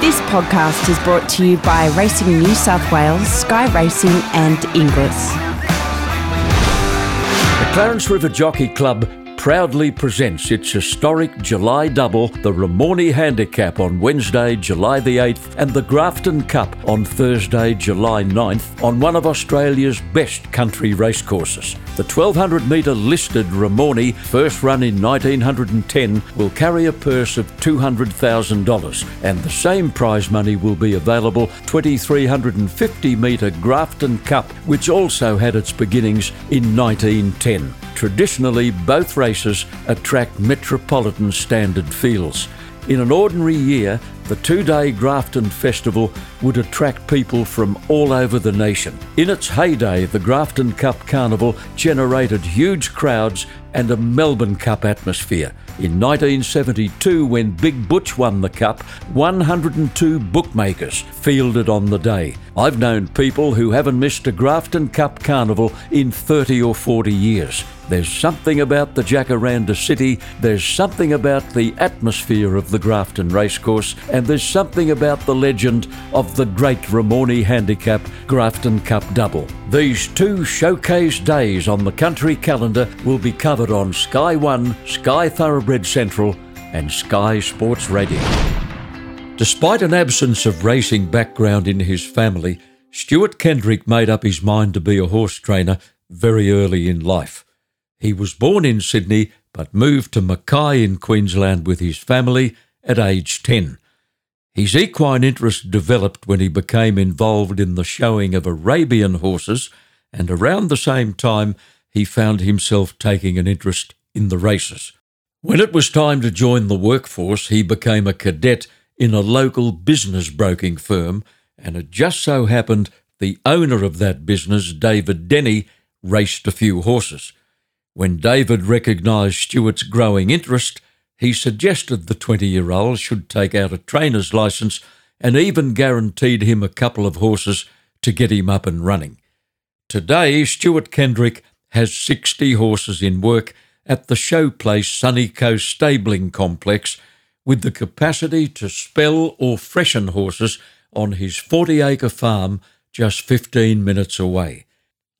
This podcast is brought to you by Racing New South Wales, Sky Racing, and Inglis. The Clarence River Jockey Club proudly presents its historic July double, the Ramornie Handicap on Wednesday, July the 8th, and the Grafton Cup on Thursday, July 9th, on one of Australia's best country racecourses. The 1200 metre listed Ramornie, first run in 1910, will carry a purse of $200,000, and the same prize money will be available 2350 metre Grafton Cup, which also had its beginnings in 1910. Traditionally, both races attract metropolitan standard fields. In an ordinary year, the two day Grafton Festival would attract people from all over the nation. In its heyday, the Grafton Cup Carnival generated huge crowds and a Melbourne Cup atmosphere. In 1972, when Big Butch won the Cup, 102 bookmakers fielded on the day. I've known people who haven't missed a Grafton Cup Carnival in 30 or 40 years. There's something about the Jacaranda City, there's something about the atmosphere of the Grafton Racecourse, and there's something about the legend of the great Ramornie Handicap Grafton Cup Double. These two showcase days on the country calendar will be covered on Sky One, Sky Thoroughbred Central, and Sky Sports Radio. Despite an absence of racing background in his family, Stuart Kendrick made up his mind to be a horse trainer very early in life. He was born in Sydney but moved to Mackay in Queensland with his family at age 10. His equine interest developed when he became involved in the showing of Arabian horses, and around the same time he found himself taking an interest in the races. When it was time to join the workforce, he became a cadet in a local business broking firm, and it just so happened the owner of that business, David Denny, raced a few horses. When David recognised Stuart's growing interest, he suggested the 20 year old should take out a trainer's licence and even guaranteed him a couple of horses to get him up and running. Today, Stuart Kendrick has 60 horses in work at the showplace Sunny Coast Stabling Complex with the capacity to spell or freshen horses on his 40 acre farm just 15 minutes away.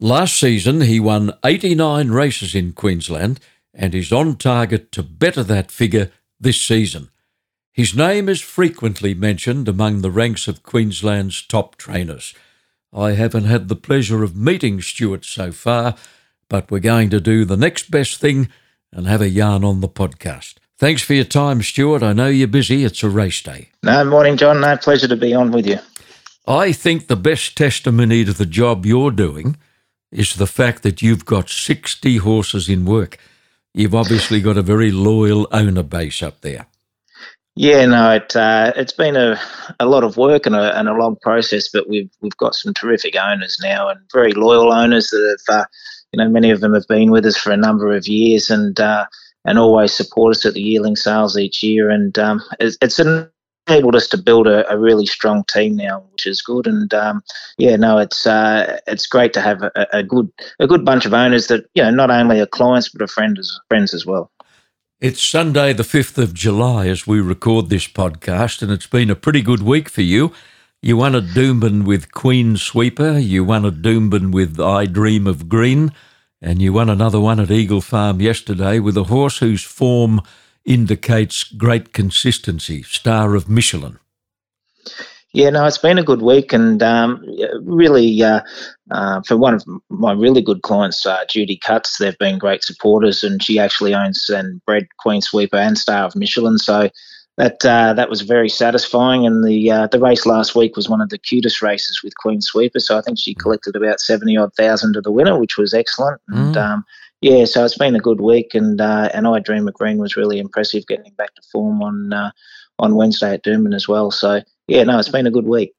Last season, he won 89 races in Queensland and is on target to better that figure this season. His name is frequently mentioned among the ranks of Queensland's top trainers. I haven't had the pleasure of meeting Stuart so far, but we're going to do the next best thing and have a yarn on the podcast. Thanks for your time, Stuart. I know you're busy. It's a race day. No, morning, John. No, pleasure to be on with you. I think the best testimony to the job you're doing is the fact that you've got 60 horses in work. You've obviously got a very loyal owner base up there. Yeah, no, it uh, it's been a, a lot of work and a, and a long process, but we've we've got some terrific owners now and very loyal owners that have, uh, you know, many of them have been with us for a number of years and uh, and always support us at the yearling sales each year, and um, it's, it's an enabled us to build a, a, really strong team now, which is good. And um, yeah, no, it's uh, it's great to have a, a, good a good bunch of owners that you know not only are clients but are friends friends as well. It's Sunday, the fifth of July, as we record this podcast, and it's been a pretty good week for you. You won a Doomben with Queen Sweeper, you won a Doomben with I Dream of Green, and you won another one at Eagle Farm yesterday with a horse whose form indicates great consistency, star of Michelin. Yeah, no, it's been a good week, and um, really, uh, uh, for one of my really good clients, uh, Judy Cuts, they've been great supporters, and she actually owns and bred Queen Sweeper and Star of Michelin, so that uh, that was very satisfying. And the uh, the race last week was one of the QTIS races with Queen Sweeper, so I think she collected about seventy odd thousand to the winner, which was excellent. Mm. And um, yeah, so it's been a good week, and uh, and I Dream of Green was really impressive getting back to form on uh, on Wednesday at Doomben as well. So yeah, no, it's been a good week.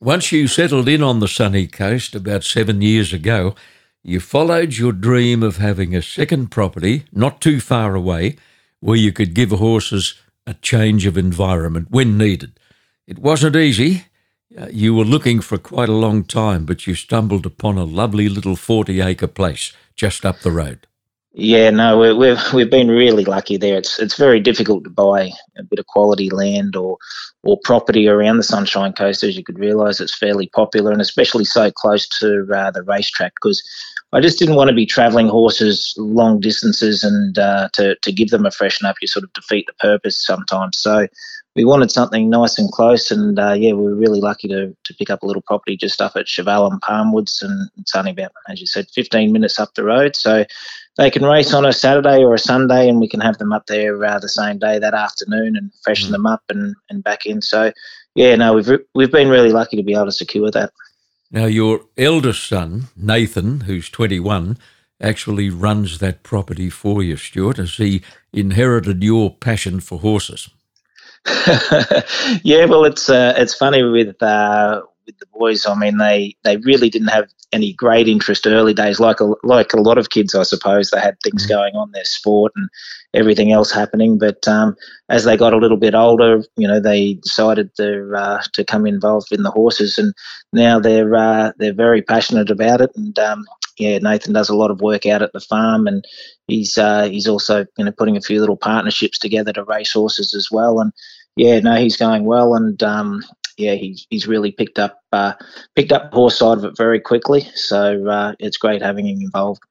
Once you settled in on the sunny coast about seven years ago, you followed your dream of having a second property not too far away where you could give horses a change of environment when needed. It wasn't easy. Uh, you were looking for quite a long time, but you stumbled upon a lovely little 40 acre place just up the road. Yeah, no, we we've we've been really lucky there. It's it's very difficult to buy a bit of quality land or or property around the Sunshine Coast, as you could realise. It's fairly popular, and especially so close to uh, the racetrack because I just didn't want to be travelling horses long distances and uh, to to give them a freshen up. You sort of defeat the purpose sometimes. So we wanted something nice and close, and uh, yeah, we were really lucky to to pick up a little property just up at Cheval and Palmwoods, and it's only about, as you said, 15 minutes up the road. So they can race on a Saturday or a Sunday, and we can have them up there uh, the same day that afternoon and freshen mm. them up and, and back in. So yeah, no, we've we've been really lucky to be able to secure that. Now, your eldest son, Nathan, who's 21, actually runs that property for you, Stuart, as he inherited your passion for horses. yeah, well, it's uh, it's funny with uh, with the boys. I mean, they they really didn't have any great interest early days, like a like a lot of kids, I suppose. They had things mm-hmm. going on, their sport and everything else happening. But um, as they got a little bit older, you know, they decided to uh, to come involved in the horses, and now they're uh, they're very passionate about it. And um, yeah, Nathan does a lot of work out at the farm, and he's uh, he's also you know putting a few little partnerships together to race horses as well. And yeah, no, he's going well, and um, yeah, he's he's really picked up uh, picked up the horse side of it very quickly. So uh, it's great having him involved.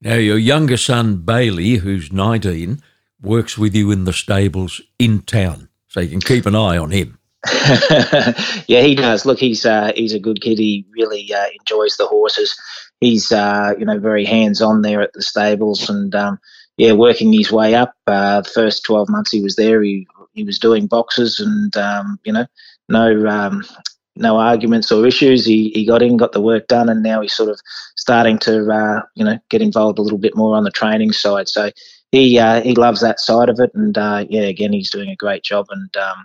Now, your younger son Bailey, who's nineteen, works with you in the stables in town, so you can keep an eye on him. yeah, he does. Look, he's uh, he's a good kid. He really uh, enjoys the horses he's uh, you know very hands on there at the stables and um, yeah, working his way up. Uh, the first twelve months he was there, he he was doing boxes and um, you know no um, no arguments or issues. He he got in, got the work done, and now he's sort of starting to uh, you know get involved a little bit more on the training side. So he uh, he loves that side of it, and uh, yeah, again he's doing a great job, and um,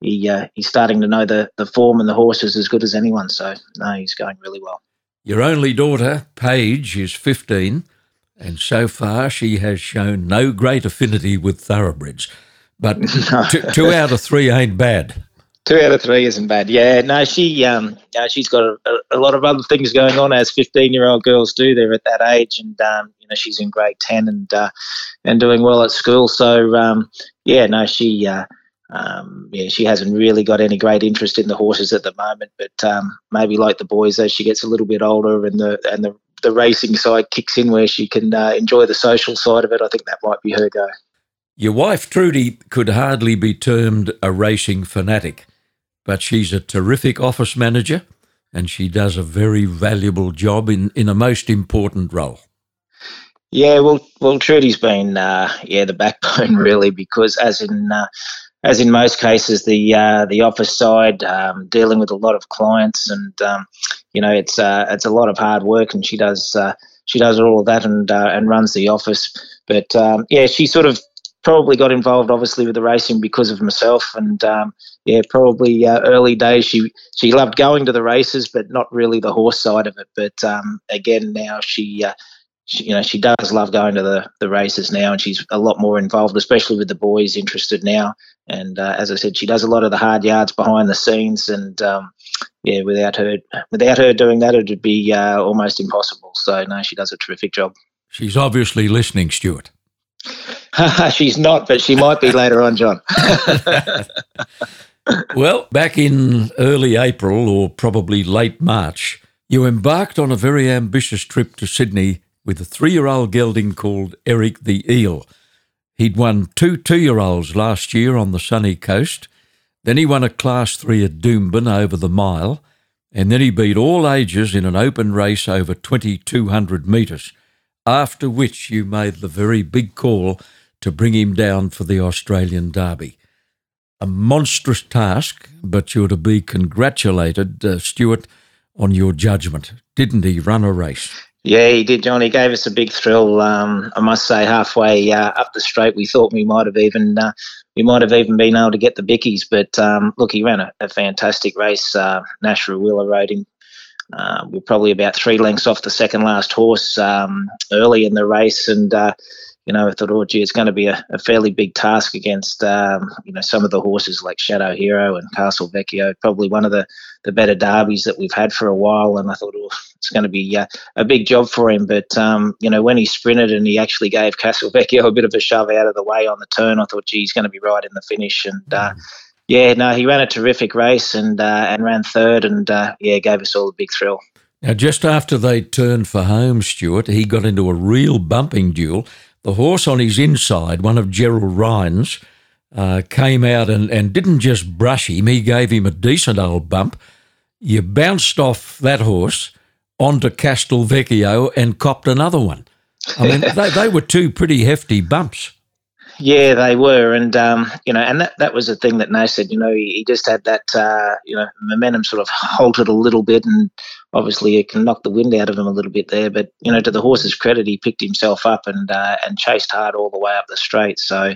he uh, he's starting to know the the form and the horses as good as anyone. So no, he's going really well. Your only daughter, Paige, is 15, and so far she has shown no great affinity with thoroughbreds. But no. two, two out of three ain't bad. Two out of three isn't bad. Yeah, no, she um, she's got a, a, lot of other things going on as fifteen-year-old girls do. They're at that age, and um, you know she's in grade ten and uh, and doing well at school. So um, yeah, no, she uh, um, yeah, she hasn't really got any great interest in the horses at the moment, but um, maybe like the boys, as she gets a little bit older and the and the, the racing side kicks in, where she can uh, enjoy the social side of it, I think that might be her go. Your wife Trudy could hardly be termed a racing fanatic, but she's a terrific office manager, and she does a very valuable job in in a most important role. Yeah, well, well, Trudy's been uh, yeah the backbone really because as in uh, as in most cases, the uh, the office side um, dealing with a lot of clients, and um, you know it's uh, it's a lot of hard work, and she does uh, she does all of that and uh, and runs the office. But um, yeah, she sort of probably got involved, obviously, with the racing because of myself, and um, yeah, probably uh, early days she she loved going to the races, but not really the horse side of it. But um, again, now she uh, she, you know, she does love going to the, the races now, and she's a lot more involved, especially with the boys interested now. And uh, as I said, she does a lot of the hard yards behind the scenes, and um, yeah, without her without her doing that, it would be uh, almost impossible. So no, she does a terrific job. She's obviously listening, Stuart. she's not, but she might be later on, John. well, back in early April or probably late March, you embarked on a very ambitious trip to Sydney with a three year old gelding called Eric the Eel. He'd won two two year olds last year on the sunny coast. Then he won a Class 3 at Doomben over the mile. And then he beat all ages in an open race over 2,200 metres, after which you made the very big call to bring him down for the Australian Derby. A monstrous task, but you're to be congratulated, uh, Stuart, on your judgment. Didn't he run a race? Yeah, he did, John. He gave us a big thrill. Um, I must say, halfway uh, up the straight, we thought we might have even uh, we might have even been able to get the bickies. But um, look, he ran a, a fantastic race. Uh, Nash Rawiller rode him. Uh, we're probably about three lengths off the second last horse um, early in the race, and uh, you know, I thought, oh, gee, it's going to be a, a fairly big task against, um, you know, some of the horses like Shadow Hero and Castelvecchio, probably one of the, the better derbies that we've had for a while. And I thought, oh, it's going to be uh, a big job for him. But, um, you know, when he sprinted and he actually gave Castelvecchio a bit of a shove out of the way on the turn, I thought, gee, he's going to be right in the finish. And, uh, yeah, no, he ran a terrific race and uh, and ran third, and uh, yeah, gave us all a big thrill. Now, just after they turned for home, Stuart, he got into a real bumping duel. The horse on his inside, one of Gerald Ryan's, uh, came out and, and didn't just brush him, he gave him a decent old bump. You bounced off that horse onto Castelvecchio and copped another one. I mean, they, they were two pretty hefty bumps. Yeah, they were, and um, you know, and that, that was the thing that No said. You know, he, he just had that uh, you know momentum sort of halted a little bit, and obviously it can knock the wind out of him a little bit there. But you know, to the horse's credit, he picked himself up and uh, and chased hard all the way up the straight. So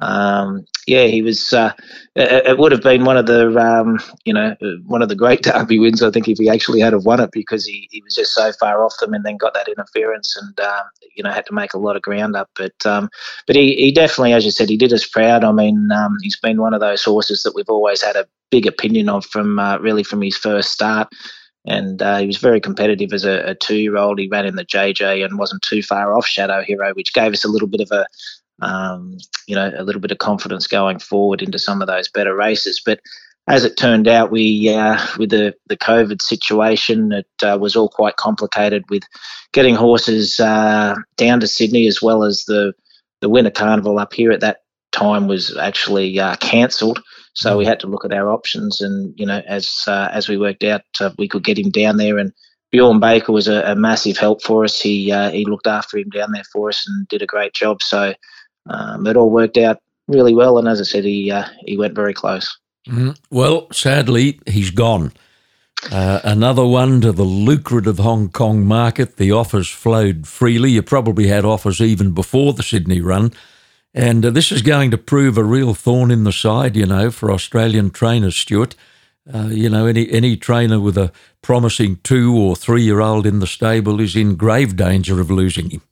um, yeah, he was. Uh, it, would have been one of the, um, you know, one of the great Derby wins. I think if he actually had have won it because he, he was just so far off them and then got that interference and um, you know had to make a lot of ground up. But um, but he, he definitely, as you said, he did us proud. I mean, um, he's been one of those horses that we've always had a big opinion of from uh, really from his first start and uh, he was very competitive as a, a two-year-old. He ran in the JJ and wasn't too far off Shadow Hero, which gave us a little bit of a, um, you know, a little bit of confidence going forward into some of those better races. But as it turned out, we uh, with the the COVID situation, it uh, was all quite complicated with getting horses uh, down to Sydney as well as the the winter carnival up here at that time was actually uh, cancelled. So we had to look at our options, and you know, as uh, as we worked out, uh, we could get him down there and Bjorn Baker was a, a, massive help for us. He he looked after him down there for us and did a great job. So um, it all worked out really well. And as I said, he uh, he went very close. Mm-hmm. Well, sadly, he's gone. Uh, another one to the lucrative Hong Kong market. The offers flowed freely. You probably had offers even before the Sydney run. And uh, this is going to prove a real thorn in the side, you know, for Australian trainers, Stuart. Uh, you know, any any trainer with a promising two or three year old in the stable is in grave danger of losing him.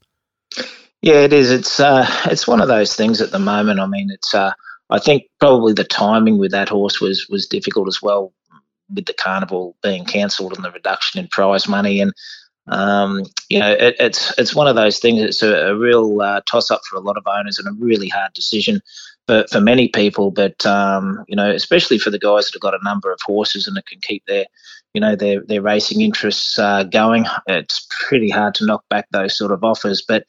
Yeah, it is. It's uh, it's one of those things at the moment. I mean, it's uh, I think probably the timing with that horse was was difficult as well, with the carnival being cancelled and the reduction in prize money. And um, you know, it, it's it's one of those things. It's a, a real uh, toss up for a lot of owners and a really hard decision for, for many people. But um, you know, especially for the guys that have got a number of horses and that can keep their you know their their racing interests uh, going. It's pretty hard to knock back those sort of offers, but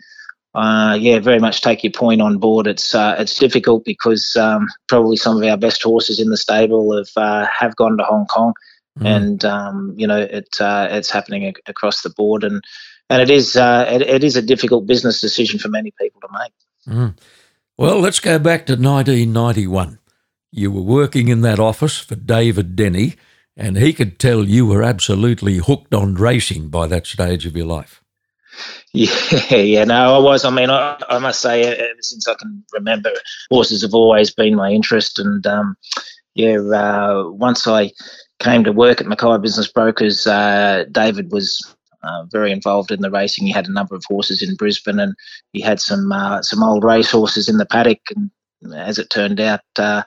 uh, yeah, very much take your point on board. It's uh, it's difficult because um, probably some of our best horses in the stable have uh, have gone to Hong Kong, mm. and um, you know it uh, it's happening a- across the board, and and it is uh, it, it is a difficult business decision for many people to make. Mm. Well, let's go back to 1991. You were working in that office for David Denny, and he could tell you were absolutely hooked on racing by that stage of your life. Yeah, yeah, no, I was. I mean, I, I must say, ever since I can remember, horses have always been my interest. And um, yeah, uh, once I came to work at Mackay Business Brokers, uh, David was uh, very involved in the racing. He had a number of horses in Brisbane, and he had some uh, some old race horses in the paddock. And as it turned out, uh,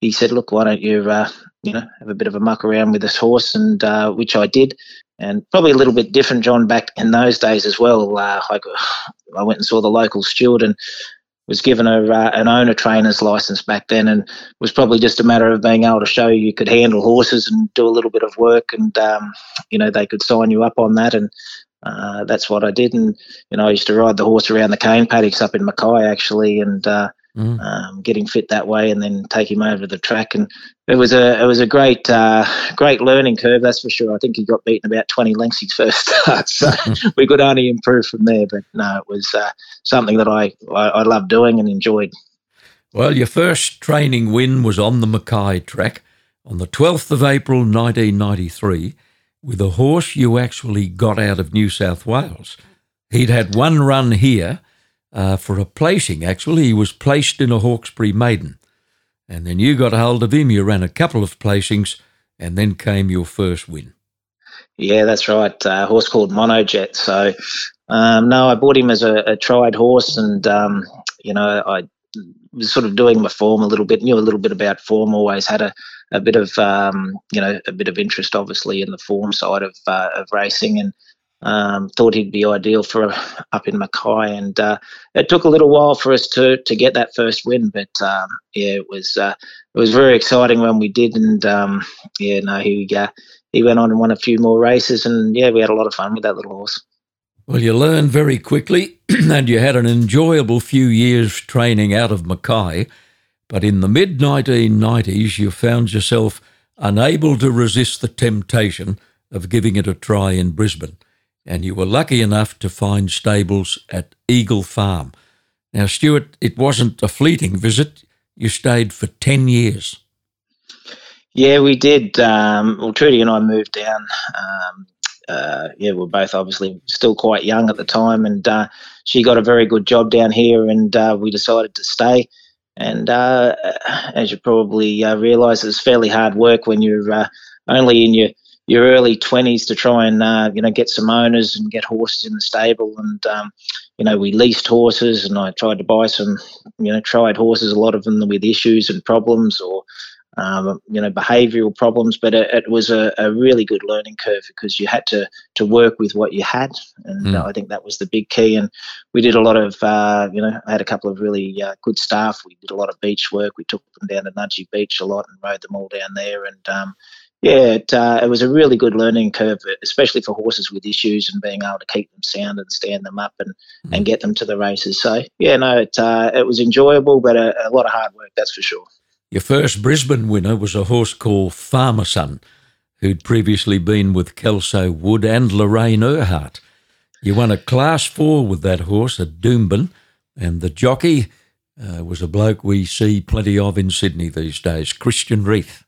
he said, "Look, why don't you, uh, you know, have a bit of a muck around with this horse?" And which I did and probably a little bit different, John, back in those days as well. Uh, I, I went and saw the local steward and was given a, uh, an owner trainer's license back then, and was probably just a matter of being able to show you could handle horses and do a little bit of work, and um, you know they could sign you up on that, and uh, that's what I did. And you know I used to ride the horse around the cane paddocks up in Mackay actually, and uh, mm. um, getting fit that way, and then take him over the track. And it was a it was a great uh, great learning curve, that's for sure. I think he got beaten about twenty lengths his first start, so we could only improve from there. But no, it was uh, something that I, I I loved doing and enjoyed. Well, your first training win was on the Mackay track on the 12th of April 1993 with a horse you actually got out of New South Wales. He'd had one run here uh, for a placing, actually. He was placed in a Hawkesbury maiden. And then you got a hold of him, you ran a couple of placings, and then came your first win. Yeah, that's right. Uh, horse called Monojet. So Um, no, I bought him as a, a tried horse, and um, you know, I was sort of doing my form a little bit, knew a little bit about form. Always had a, a bit of um, you know a bit of interest, obviously, in the form side of uh, of racing, and um, thought he'd be ideal for up in Mackay. And uh, it took a little while for us to to get that first win, but um, yeah, it was uh, it was very exciting when we did. And um, yeah, no, he uh, he went on and won a few more races, and yeah, we had a lot of fun with that little horse. Well, you learned very quickly, and you had an enjoyable few years training out of Mackay. But in the mid 1990s, you found yourself unable to resist the temptation of giving it a try in Brisbane, and you were lucky enough to find stables at Eagle Farm. Now, Stuart, it wasn't a fleeting visit. You stayed for 10 years. Yeah, we did. Um, well, Trudy and I moved down um, uh, yeah, we're both obviously still quite young at the time, and uh, she got a very good job down here, and uh, we decided to stay. And uh, as you probably uh, realise, it's fairly hard work when you're uh, only in your your early twenties to try and you know get some owners and get horses in the stable. And um, you know, we leased horses, and I tried to buy some you know tried horses, a lot of them with issues and problems, or um, you know, behavioural problems, but it, it was a, a, really good learning curve because you had to to work with what you had, and mm. uh, I think that was the big key. And we did a lot of, uh, you know, I had a couple of really uh, good staff. We did a lot of beach work. We took them down to Nudgee Beach a lot and rode them all down there. And um, yeah, it, uh, it was a really good learning curve, especially for horses with issues and being able to keep them sound and stand them up and, mm. and get them to the races. So yeah, no, it uh, it was enjoyable, but a, a lot of hard work, that's for sure. Your first Brisbane winner was a horse called Farmer Son, who'd previously been with Kelso Wood and Lorraine Earhart. You won a Class 4 with that horse at Doomben, and the jockey uh, was a bloke we see plenty of in Sydney these days, Christian Reith.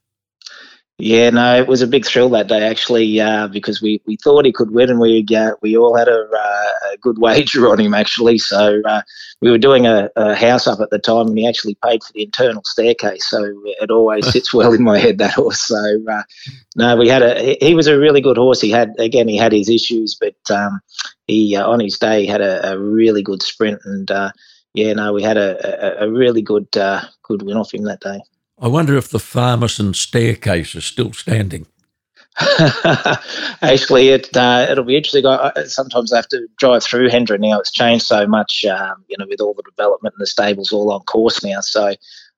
Yeah, no, it was a big thrill that day actually uh, because we, we thought he could win and we uh, we all had a, uh, a, good wager on him actually. So uh, we were doing a, a, house up at the time and he actually paid for the internal staircase. So it always sits well in my head that horse. So uh, no, we had a he was a really good horse. He had again he had his issues, but um, he uh, on his day he had a, a really good sprint and yeah, no, we had a, a, really good good win off him that day. I wonder if the Farmerson staircase is still standing. Actually, it uh, it'll be interesting. I, I, sometimes I have to drive through Hendra now. It's changed so much, um, you know, with all the development and the stables all on course now. So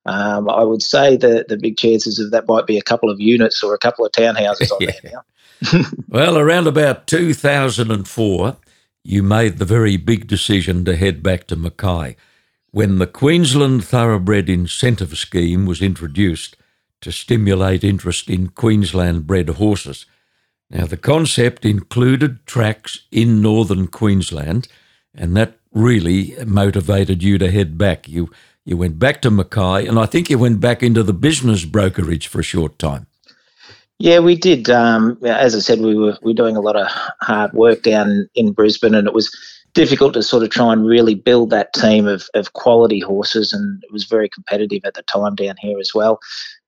um, I would say that the big chances of that might be a couple of units or a couple of townhouses on there now. well, around about 2004, you made the very big decision to head back to Mackay when the Queensland Thoroughbred Incentive Scheme was introduced to stimulate interest in Queensland bred horses. Now, the concept included tracks in northern Queensland, and that really motivated you to head back. You you went back to Mackay, and I think you went back into the business brokerage for a short time. Yeah, we did. Um, as I said, we were we were doing a lot of hard work down in Brisbane, and it was difficult to sort of try and really build that team of, of quality horses, and it was very competitive at the time down here as well.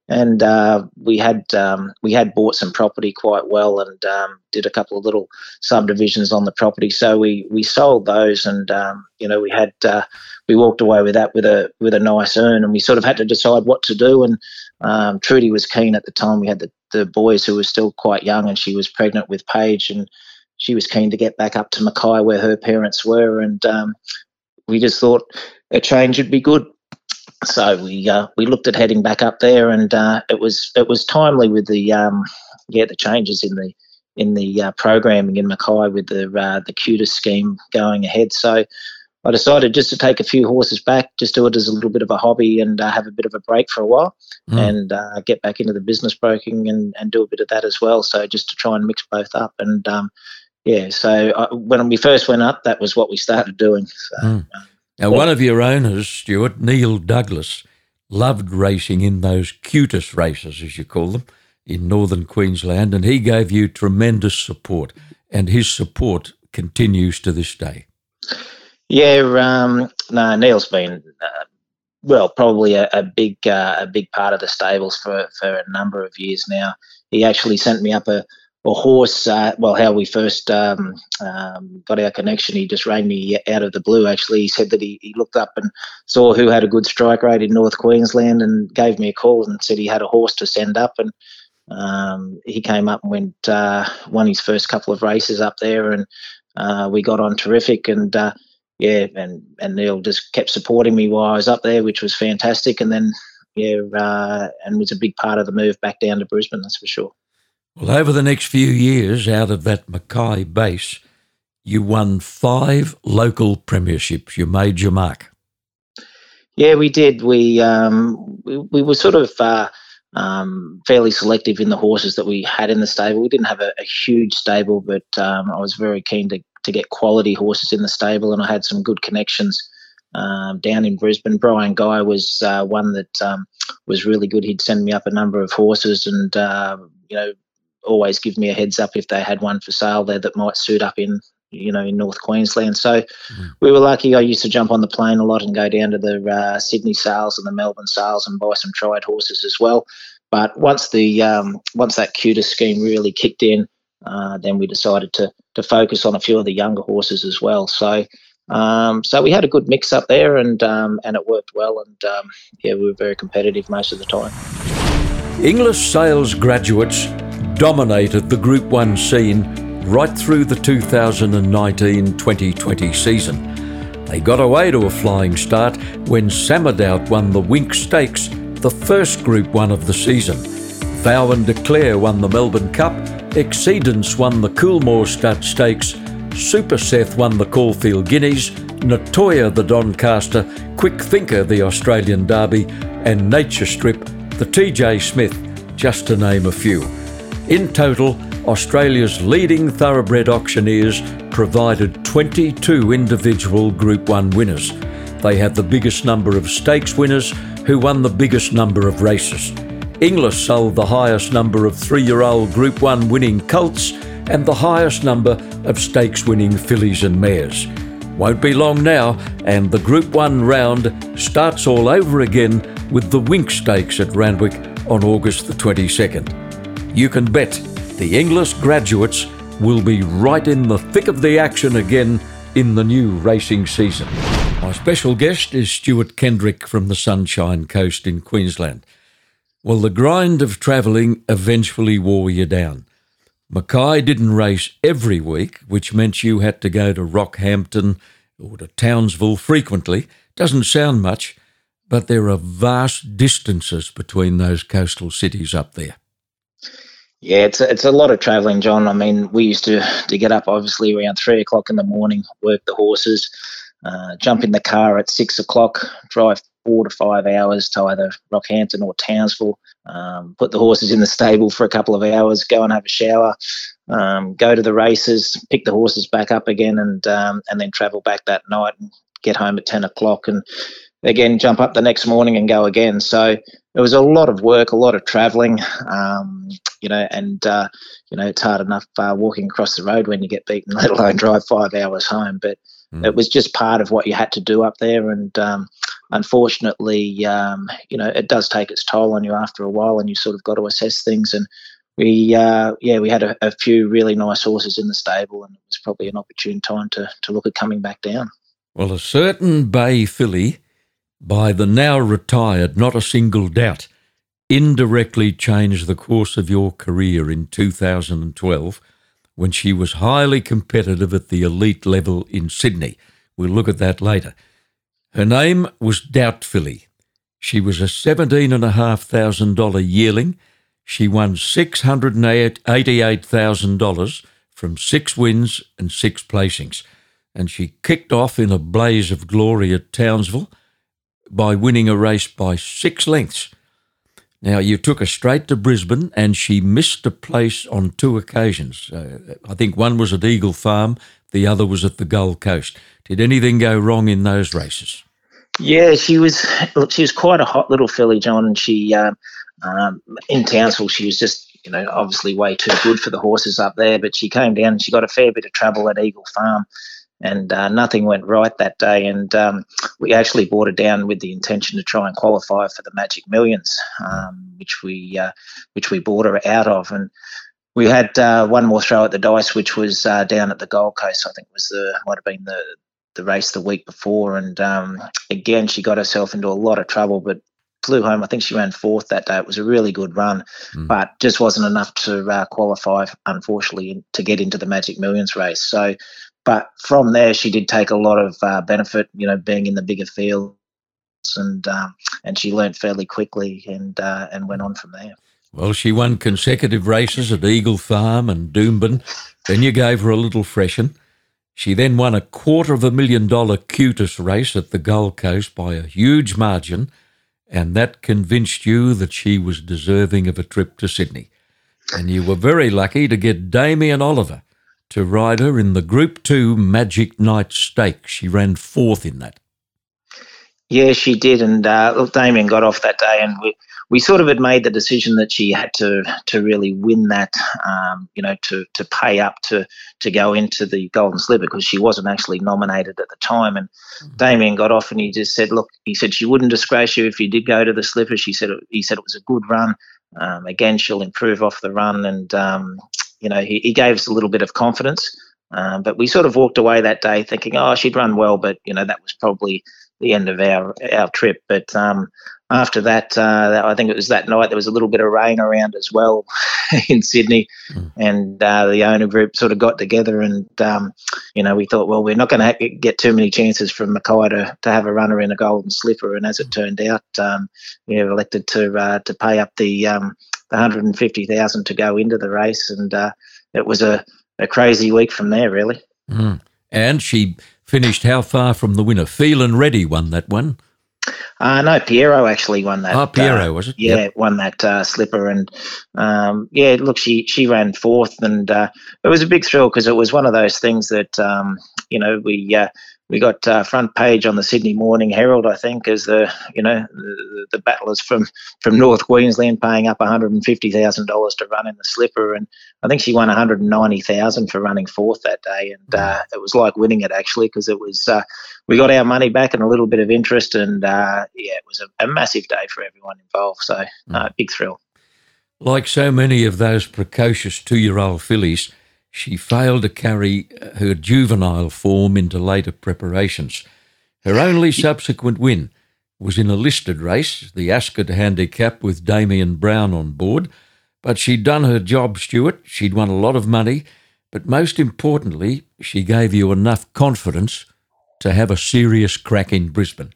And uh, we had um, we had bought some property quite well, and um, did a couple of little subdivisions on the property. So we we sold those, and um, you know we had uh, we walked away with that with a with a nice earn, and we sort of had to decide what to do. And um, Trudy was keen at the time. We had the the boys who were still quite young, and she was pregnant with Paige, and she was keen to get back up to Mackay where her parents were, and um, we just thought a change would be good. So we uh, we looked at heading back up there, and uh, it was it was timely with the um, yeah the changes in the in the uh, programming in Mackay with the uh, the QTIS scheme going ahead. So I decided just to take a few horses back, just do it as a little bit of a hobby and uh, have a bit of a break for a while mm. and uh, get back into the business broking and, and do a bit of that as well. So just to try and mix both up. And um, yeah, so I, when we first went up, that was what we started doing. So, mm. now, one of your owners, Stuart, Neil Douglas, loved racing in those QTIS races, as you call them, in northern Queensland, and he gave you tremendous support, and his support continues to this day. Yeah, um, no, Neil's been uh, well, probably a, a big uh, a big part of the stables for for a number of years now. He actually sent me up a a horse. Uh, well, how we first um, um, got our connection, he just rang me out of the blue. Actually, he said that he, he looked up and saw who had a good strike rate in North Queensland, and gave me a call and said he had a horse to send up. And um, he came up and went uh, won his first couple of races up there, and uh, we got on terrific. And uh, yeah, and and Neil just kept supporting me while I was up there, which was fantastic. And then yeah, uh, and was a big part of the move back down to Brisbane. That's for sure. Well, over the next few years, out of that Mackay base, you won five local premierships. You made your mark. Yeah, we did. We um, we, we were sort of uh, um, fairly selective in the horses that we had in the stable. We didn't have a, a huge stable, but um, I was very keen to to get quality horses in the stable, and I had some good connections um, down in Brisbane. Brian Guy was uh, one that um, was really good. He'd send me up a number of horses, and uh, you know, always give me a heads up if they had one for sale there that might suit up in you know in North Queensland. So mm. we were lucky. I used to jump on the plane a lot and go down to the uh, Sydney sales and the Melbourne sales and buy some tried horses as well. But once the um, once that QTIS scheme really kicked in, uh, then we decided to to focus on a few of the younger horses as well. So um, so we had a good mix up there, and um, and it worked well. And um, yeah, we were very competitive most of the time. English sales graduates dominated the Group One scene right through the 2019-2020 season. They got away to a flying start when Samadoubt won the Winx Stakes, the first Group One of the season. Vow and Declare won the Melbourne Cup Exceedance won the Coolmore Stud Stakes, Super Seth won the Caulfield Guineas, Nettoyer the Doncaster, Quick Thinker the Australian Derby, and Nature Strip the TJ Smith, just to name a few. In total, Australia's leading thoroughbred auctioneers provided 22 individual Group 1 winners. They had the biggest number of stakes winners who won the biggest number of races. Inglis sold the highest number of three year old Group 1 winning colts and the highest number of stakes winning fillies and mares. Won't be long now, and the Group 1 round starts all over again with the Winx Stakes at Randwick on August the 22nd. You can bet the Inglis graduates will be right in the thick of the action again in the new racing season. My special guest is Stuart Kendrick from the Sunshine Coast in Queensland. Well, the grind of travelling eventually wore you down. Mackay didn't race every week, which meant you had to go to Rockhampton or to Townsville frequently. Doesn't sound much, but there are vast distances between those coastal cities up there. Yeah, it's a, it's a lot of travelling, John. I mean, we used to to get up obviously around three o'clock in the morning, work the horses, uh, jump in the car at six o'clock, drive four to five hours to either Rockhampton or Townsville, um, put the horses in the stable for a couple of hours, go and have a shower, um, go to the races, pick the horses back up again, and um, and then travel back that night and get home at ten o'clock, and again jump up the next morning and go again. So it was a lot of work, a lot of travelling, um, you know, and uh, you know it's hard enough uh, walking across the road when you get beaten, let alone drive five hours home, but. Mm. It was just part of what you had to do up there, and um, unfortunately, um, you know, it does take its toll on you after a while, and you sort of got to assess things. And we, uh, yeah, we had a, a, few really nice horses in the stable, and it was probably an opportune time to to look at coming back down. Well, a certain bay filly, by the now retired, not a single doubt, indirectly changed the course of your career in 2012 when she was highly competitive at the elite level in Sydney. We'll look at that later. Her name was Doubtfully. She was a $17,500 yearling. She won $688,000 from six wins and six placings. And she kicked off in a blaze of glory at Townsville by winning a race by six lengths. Now, you took her straight to Brisbane and she missed a place on two occasions. Uh, I think one was at Eagle Farm, the other was at the Gold Coast. Did anything go wrong in those races? Yeah, she was. Look, she was quite a hot little filly, John, and she um, um, in Townsville she was just you know obviously way too good for the horses up there. But she came down and she got a fair bit of trouble at Eagle Farm, and uh, nothing went right that day. And um, we actually brought her down with the intention to try and qualify for the Magic Millions, um, which we uh, which we bought her out of. And we had uh, one more throw at the dice, which was uh, down at the Gold Coast. I think was the might have been the the race the week before, and um, again she got herself into a lot of trouble, but flew home. I think she ran fourth that day. It was a really good run, mm. but just wasn't enough to uh, qualify, unfortunately, to get into the Magic Millions race. So, but from there, she did take a lot of uh, benefit, you know, being in the bigger fields, and um, and she learned fairly quickly, and uh, and went on from there. Well, she won consecutive races at Eagle Farm and Doomben. Then you gave her a little freshen. She then won a quarter of a million dollar QTIS race at the Gold Coast by a huge margin and that convinced you that she was deserving of a trip to Sydney. And you were very lucky to get Damien Oliver to ride her in the Group 2 Magic Night Stakes. She ran fourth in that. Yeah, she did. And uh, Damien got off that day, and we, we sort of had made the decision that she had to to really win that, um, you know, to to pay up to to go into the Golden Slipper because she wasn't actually nominated at the time. And mm-hmm. Damien got off and he just said, look, he said she wouldn't disgrace you if you did go to the Slipper. She said he said it was a good run. Um, again, she'll improve off the run, and um, you know, he, he gave us a little bit of confidence. Um, but we sort of walked away that day thinking, oh, she'd run well, but you know, that was probably the end of our our trip. But um, after that, uh, I think it was that night there was a little bit of rain around as well in Sydney, mm. and uh, the owner group sort of got together and um, you know we thought, well, we're not going to get too many chances from Mackay to, to have a runner in a golden slipper, and as it turned out, um, we elected to uh, to pay up the um, the hundred and fifty thousand to go into the race, and uh, it was a, a crazy week from there, really. Mm. And she finished how far from the winner? Feeling ready won that one. Uh, no, Pierro actually won that. Oh, Pierro uh, was it? Yeah, yep. won that uh, slipper, and um, yeah, look, she she ran fourth, and uh, it was a big thrill because it was one of those things that um, you know we uh, we got uh, front page on the Sydney Morning Herald, I think, as the you know the, the battlers from from North Queensland paying up one hundred and fifty thousand dollars to run in the slipper, and I think she won one hundred and ninety thousand for running fourth that day, and uh, it was like winning it actually because it was uh, we got our money back and a little bit of interest, and uh, yeah, it was a, a, massive day for everyone involved. So mm. big thrill. Like so many of those precocious two-year-old fillies she failed to carry her juvenile form into later preparations. Her only subsequent win was in a listed race, the Ascot Handicap with Damian Browne on board. But she'd done her job, Stuart. She'd won a lot of money. But most importantly, she gave you enough confidence to have a serious crack in Brisbane.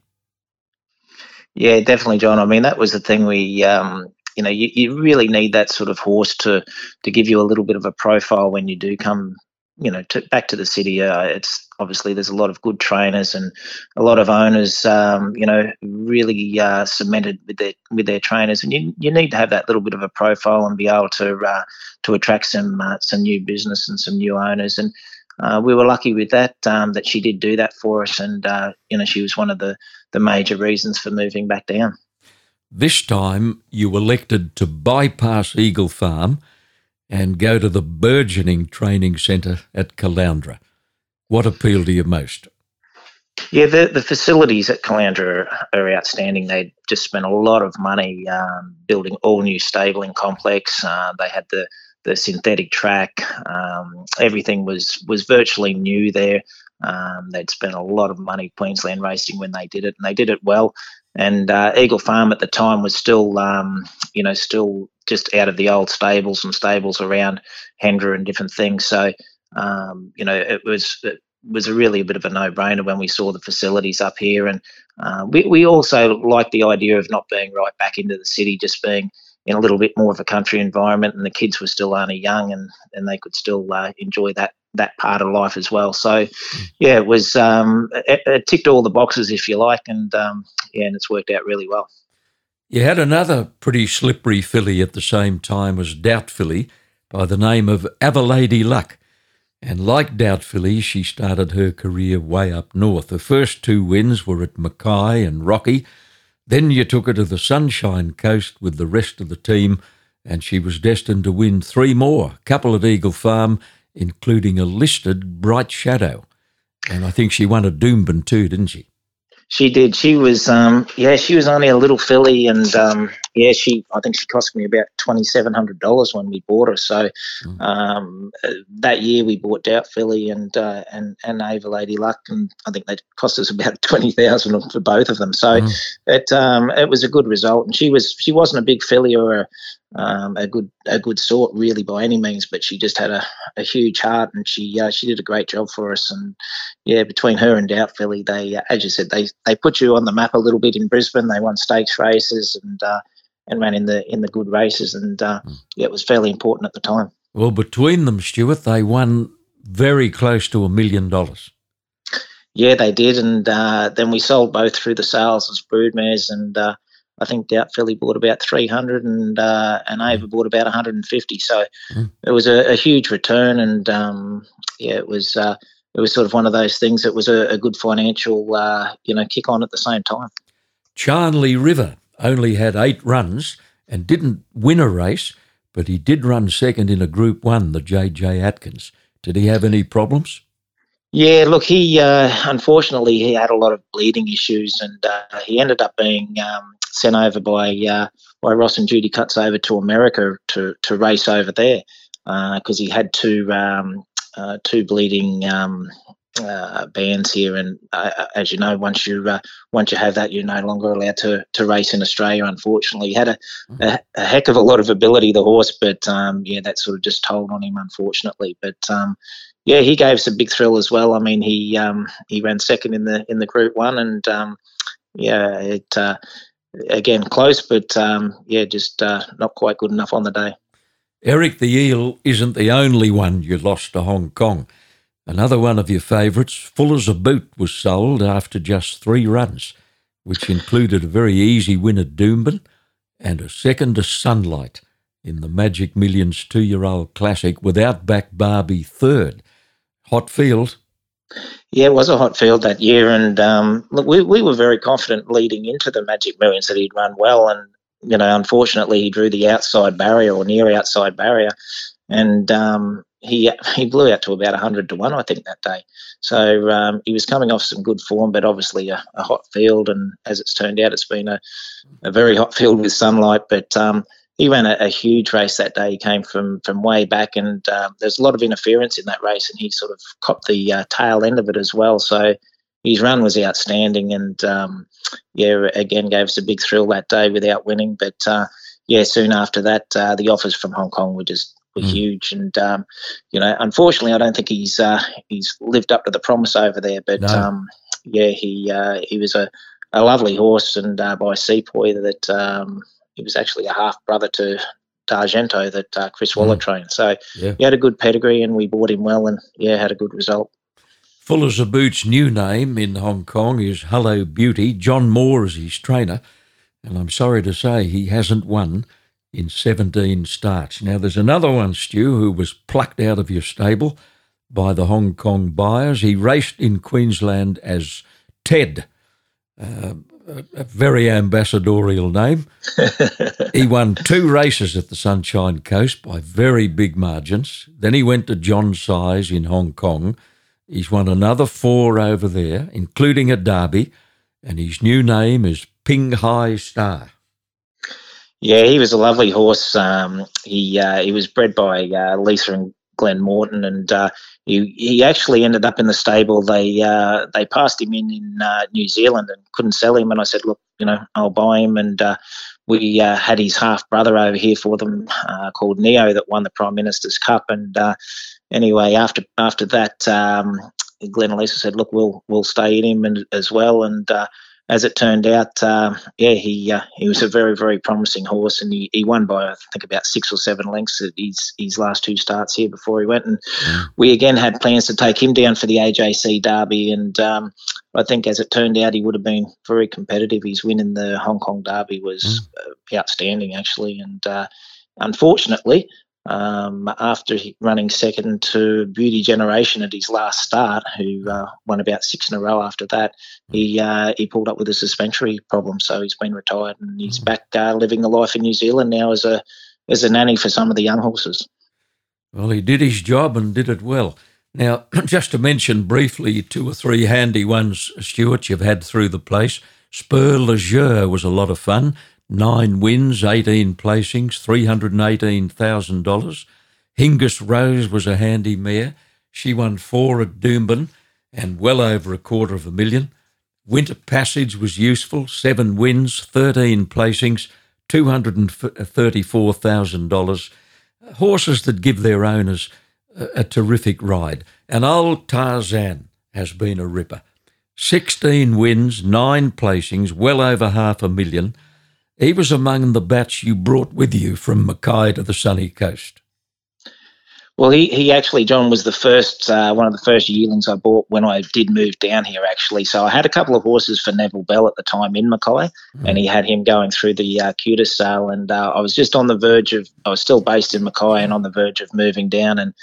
Yeah, definitely, John. I mean, that was the thing we um, you know, you, you really need that sort of horse to to give you a little bit of a profile when you do come, you know, to, back to the city. Uh, it's obviously there's a lot of good trainers and a lot of owners, um, you know, really uh, cemented with their with their trainers, and you you need to have that little bit of a profile and be able to uh, to attract some uh, some new business and some new owners and. Uh, we were lucky with that um, that she did do that for us, and uh, you know she was one of the the major reasons for moving back down. This time you elected to bypass Eagle Farm and go to the burgeoning training centre at Caloundra. What appealed to you most? Yeah, the, the facilities at Caloundra are, outstanding. They just spent a lot of money um, building all new stabling complex. Uh, they had the the synthetic track. Um, everything was was virtually new there. Um, they'd spent a lot of money Queensland racing when they did it, and they did it well. And uh, Eagle Farm at the time was still, um, you know, still just out of the old stables and stables around Hendra and different things. So, um, you know, it was it was really a bit of a no-brainer when we saw the facilities up here, and uh, we we also like the idea of not being right back into the city, just being in a little bit more of a country environment, and the kids were still only young, and and they could still uh, enjoy that that part of life as well. So, yeah, it was um, it, it, ticked all the boxes, if you like, and um, yeah, and it's worked out really well. You had another pretty slippery filly at the same time as Doubt Filly by the name of Avalady Luck. And like Doubt Filly, she started her career way up north. Her first two wins were at Mackay and Rocky. Then you took her to the Sunshine Coast with the rest of the team, and she was destined to win three more, a couple at Eagle Farm including a listed Bright Shadow. And I think she won a Doomben too, didn't she? She did. She was, um, yeah, she was only a little filly, and um, yeah, she. I think she cost me about twenty seven hundred dollars when we bought her. So mm. um, that year we bought Doubt Filly and uh, and and Ava Lady Luck, and I think they cost us about twenty thousand for both of them. So mm. it um, it was a good result, and she was she wasn't a big filly or a um, a good a good sort really by any means, but she just had a, a huge heart and she uh, she did a great job for us. And yeah, between her and Doubt Filly, they uh, as you said, they they put you on the map a little bit in Brisbane. They won stakes races and uh, and ran in the in the good races, and uh, mm. yeah, it was fairly important at the time. Well, between them, Stuart, they won very close to a million dollars. Yeah, they did, and uh, then we sold both through the sales as broodmares and uh, I think Doubt Filly bought about 300 and uh, and Ava bought about 150. So mm. it was a, a, huge return, and um, yeah, it was uh, it was sort of one of those things. It was a, a good financial uh, you know kick on at the same time. Charnley River only had eight runs and didn't win a race, but he did run second in a Group One, the JJ Atkins. Did he have any problems? Yeah, look, he uh, unfortunately he had a lot of bleeding issues, and uh, he ended up being um, sent over by uh, by Ross and Judy Cuts over to America to to race over there because uh, he had two um, uh, two bleeding um, uh, bands here, and uh, as you know, once you uh, once you have that, you're no longer allowed to to race in Australia. Unfortunately, he had a, mm-hmm. a, a heck of a lot of ability, the horse, but um, yeah, that sort of just told on him, unfortunately. But um, yeah, he gave us a big thrill as well. I mean, he um, he ran second in the in the Group One, and um, yeah, it uh, again close, but um, yeah, just uh, not quite good enough on the day. Eric the Eel isn't the only one you lost to Hong Kong. Another one of your favourites, Full as a Boot, was sold after just three runs, which included a very easy win at Doomben and a second to Sunlight in the Magic Millions two year old classic with Outback Barbie third. Hot field. Yeah, it was a hot field that year, and um, look, we we were very confident leading into the Magic Millions that he'd run well, and you know, unfortunately, he drew the outside barrier or near outside barrier, and um, he he blew out to about hundred to one, I think, that day. So um, he was coming off some good form, but obviously a, a, hot field, and as it's turned out, it's been a, a very hot field with sunlight, but um, he ran a, a, huge race that day. He came from from way back, and um, there's a lot of interference in that race, and he sort of copped the uh, tail end of it as well. So his run was outstanding, and um, yeah, again gave us a big thrill that day without winning. But uh, yeah, soon after that, uh, the offers from Hong Kong were just were mm. huge, and um, you know, unfortunately, I don't think he's uh, he's lived up to the promise over there. But no. Um, yeah, he uh, he was a, a lovely horse, and uh, by Sepoy that um, he was actually a half brother to, to Argento that uh, Chris Waller mm. trained. So yeah. he had a good pedigree and we bought him well and yeah, had a good result. Full as a Boot's new name in Hong Kong is Hello Beauty. John Moore is his trainer, and I'm sorry to say he hasn't won in 17 starts. Now, there's another one, Stu, who was plucked out of your stable by the Hong Kong buyers. He raced in Queensland as Ted. Uh, a very ambassadorial name. he won two races at the Sunshine Coast by very big margins. Then he went to John Size in Hong Kong. He's won another four over there, including a derby, and his new name is Ping Hai Star. Yeah, he was a lovely horse. Um, he uh, he was bred by uh, Lisa and Glenn Morton, and uh, he he actually ended up in the stable. They uh, they passed him in in uh, New Zealand and couldn't sell him. And I said, look, you know, I'll buy him. And uh, we uh, had his half brother over here for them uh, called Neo that won the Prime Minister's Cup. And anyway, after after that, um, Glenn and Lisa said, look, we'll we'll stay in him and, as well. And as it turned out, uh, yeah, he uh, he was a very very promising horse, and he, he won by I think about six or seven lengths at his his last two starts here before he went. And we again had plans to take him down for the AJC Derby, and um, I think as it turned out, he would have been very competitive. His win in the Hong Kong Derby was mm. outstanding actually, and uh, unfortunately um, after running second to Beauty Generation at his last start, who uh, won about six in a row after that, he uh, he pulled up with a suspensory problem, so he's been retired and he's mm. back uh, living the life in New Zealand now as a as a nanny for some of the young horses. Well, he did his job and did it well. Now, just to mention briefly two or three handy ones, Stuart, you've had through the place. Spur Leger was a lot of fun. Nine wins, 18 placings, $318,000. Hingis Rose was a handy mare. She won four at Doomben and well over a quarter of a million. Winter Passage was useful, seven wins, 13 placings, $234,000. Horses that give their owners a, a terrific ride. And old Tarzan has been a ripper. 16 wins, nine placings, well over half a million. He was among the batch you brought with you from Mackay to the sunny coast. Well, he, he actually, John, was the first, uh, one of the first yearlings I bought when I did move down here, actually. So I had a couple of horses for Neville Bell at the time in Mackay, mm. and he had him going through the uh, QTIS sale. And uh, I was just on the verge of, I was still based in Mackay and on the verge of moving down. And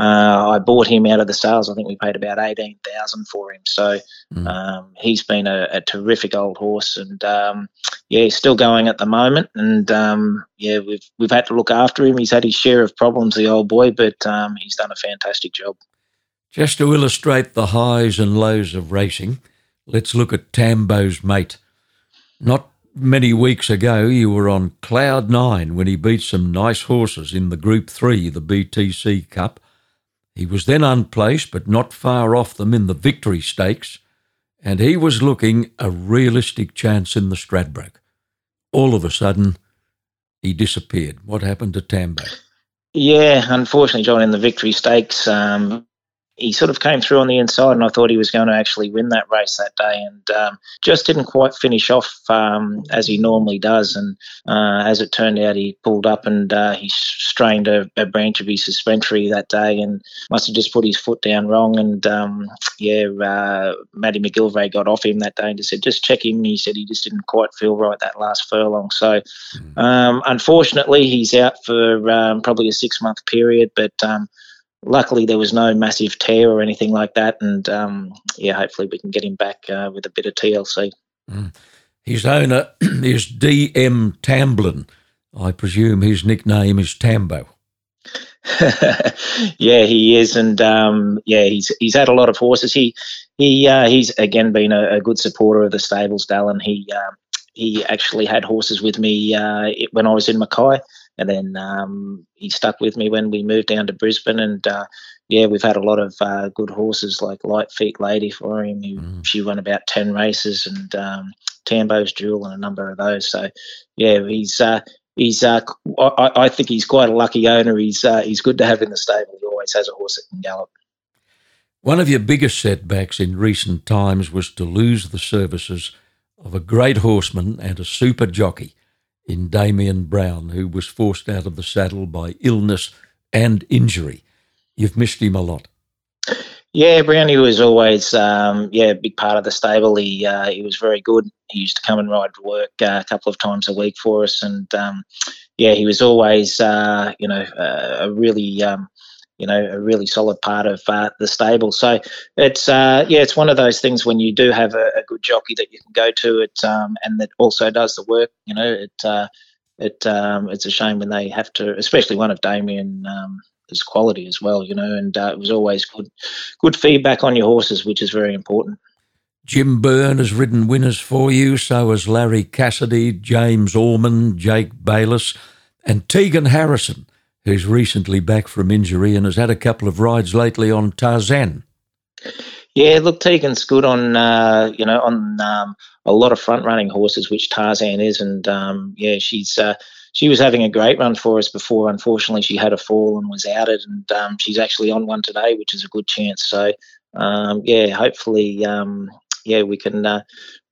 uh, I bought him out of the sales. I think we paid about eighteen thousand for him. So mm. um, he's been a, a, terrific old horse, and um, yeah, he's still going at the moment. And um, yeah, we've we've had to look after him. He's had his share of problems, the old boy, but um, he's done a fantastic job. Just to illustrate the highs and lows of racing, let's look at Tambo's mate. Not many weeks ago, you were on cloud nine when he beat some nice horses in the Group Three, the BTC Cup. He was then unplaced, but not far off them in the victory stakes, and he was looking a realistic chance in the Stradbroke. All of a sudden, he disappeared. What happened to Tambo? Yeah, unfortunately, John, in the victory stakes, um, he sort of came through on the inside, and I thought he was going to actually win that race that day, and um, just didn't quite finish off um, as he normally does. And uh, as it turned out, he pulled up and uh, he strained a, a, branch of his suspensory that day, and must have just put his foot down wrong. And um, yeah, uh, Matty McGillivray got off him that day and just said, "Just check him." He said he just didn't quite feel right that last furlong. So mm. unfortunately, he's out for um, probably a six month period, but um, luckily there was no massive tear or anything like that and um, yeah hopefully we can get him back uh, with a bit of tlc mm. his owner is dm tamblin i presume his nickname is tambo. Yeah he is and um, yeah he's he's had a lot of horses. He he uh, he's again been a, a, good supporter of the stables dallin. He uh, he actually had horses with me uh, when i was in mackay and then um, he stuck with me when we moved down to Brisbane. And uh, yeah, we've had a lot of uh, good horses like Light Feet Lady for him. Who, mm. She won about 10 races and um, Tambo's Jewel and a number of those. So yeah, he's. Uh, he's, uh, I, I, think he's quite a lucky owner. He's, uh, he's good to have in the stable. He always has a horse that can gallop. One of your biggest setbacks in recent times was to lose the services of a great horseman and a super jockey in Damian Browne, who was forced out of the saddle by illness and injury. You've missed him a lot. Yeah, Brownie was always um, yeah a big part of the stable. He uh, he was very good. He used to come and ride to work uh, a couple of times a week for us, and um, yeah, he was always uh, you know a really um, you know a really solid part of uh, the stable. So it's uh, yeah, it's one of those things when you do have a, a good jockey that you can go to it, um, and that also does the work. You know, it uh, it um, it's a shame when they have to, especially one of Damian. Um, his quality as well, you know, and uh, it was always good, good feedback on your horses, which is very important. Jim Byrne has ridden winners for you. So has Larry Cassidy, James Orman, Jake Bayliss, and Tegan Harrison who's recently back from injury and has had a couple of rides lately on Tarzan. Yeah, look, Tegan's good on uh, you know on um, a lot of front running horses, which Tarzan is, and um, yeah, she's uh, she was having a great run for us before. Unfortunately, she had a fall and was outed, and um, she's actually on one today, which is a good chance. So um, yeah, hopefully, um, yeah, we can uh,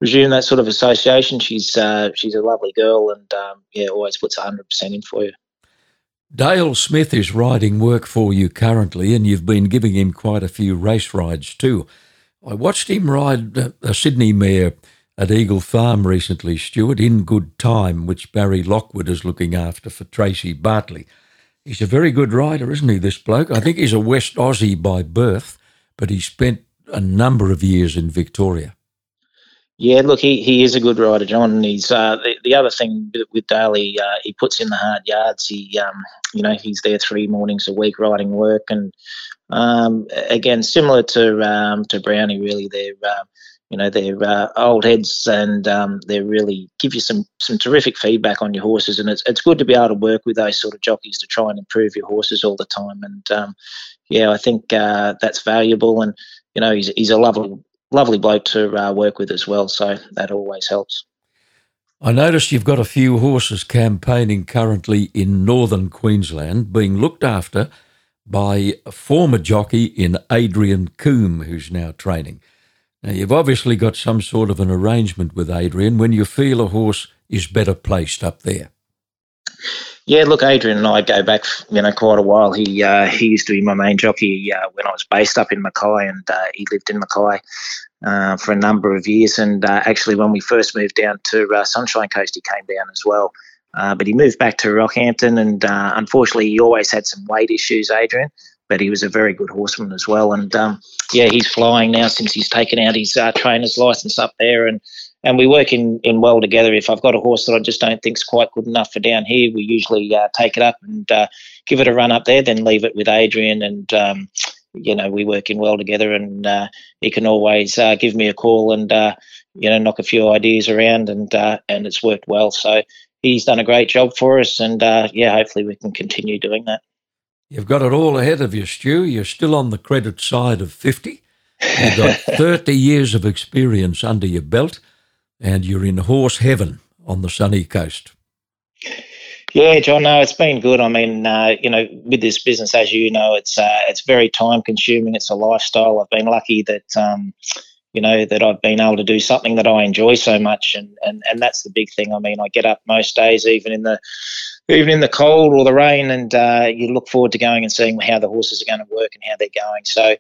resume that sort of association. She's uh, she's a lovely girl, and um, yeah, always puts hundred percent in for you. Dale Smith is riding work for you currently, and you've been giving him quite a few race rides too. I watched him ride a Sydney mare at Eagle Farm recently, Stuart, in good time, which Barry Lockwood is looking after for Tracy Bartley. He's a very good rider, isn't he, this bloke? I think he's a West Aussie by birth, but he spent a number of years in Victoria. Yeah, look, he, he is a good rider, John. He's uh, the, the other thing with Daly, uh, he puts in the hard yards. He, um, you know, he's there three mornings a week riding work, and um, again, similar to um, to Brownie, really, they're uh, you know they're uh, old heads, and um, they really give you some some terrific feedback on your horses, and it's it's good to be able to work with those sort of jockeys to try and improve your horses all the time. And um, yeah, I think uh, that's valuable, and you know he's he's a lovely lovely bloke to uh, work with as well. So that always helps. I noticed you've got a few horses campaigning currently in northern Queensland, being looked after by a former jockey in Adrian Coombe, who's now training. Now, you've obviously got some sort of an arrangement with Adrian when you feel a horse is better placed up there. Yeah, look, Adrian and I go back, you know, quite a while. He uh, he used to be my main jockey uh, when I was based up in Mackay, and uh, he lived in Mackay uh, for a number of years. And uh, actually, when we first moved down to uh, Sunshine Coast, he came down as well. but he moved back to Rockhampton, and unfortunately, he always had some weight issues, Adrian. But he was a very good horseman as well. And um, yeah, he's flying now since he's taken out his trainer's license up there, and and we work in, in well together. If I've got a horse that I just don't think is quite good enough for down here, we usually uh, take it up and uh, give it a run up there, then leave it with Adrian. And, um, you know, we work in well together and uh, he can always uh, give me a call and, uh, you know, knock a few ideas around and, uh, and it's worked well. So he's done a great job for us. And yeah, hopefully we can continue doing that. You've got it all ahead of you, Stu. You're still on the credit side of 50. You've got 30 years of experience under your belt and you're in horse heaven on the sunny coast. Yeah, John. No, it's been good. I mean, uh, you know, with this business, as you know, it's uh, it's very time consuming. It's a lifestyle. I've been lucky that um, you know that I've been able to do something that I enjoy so much, and and and that's the big thing. I mean, I get up most days, even in the even in the cold or the rain, and uh, you look forward to going and seeing how the horses are going to work and how they're going. So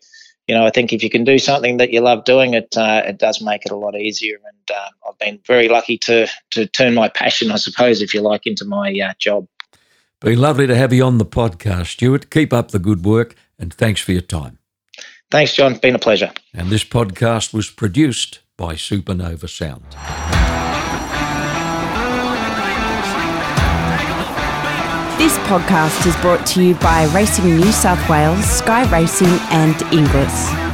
you know, I think if you can do something that you love doing, it uh, it does make it a lot easier. And uh, I've been very lucky to to turn my passion, I suppose, if you like, into my uh, job. Been lovely to have you on the podcast, Stuart. Keep up the good work, and thanks for your time. Thanks, John. Been a pleasure. And this podcast was produced by Supernova Sound. This podcast is brought to you by Racing New South Wales, Sky Racing, and Inglis.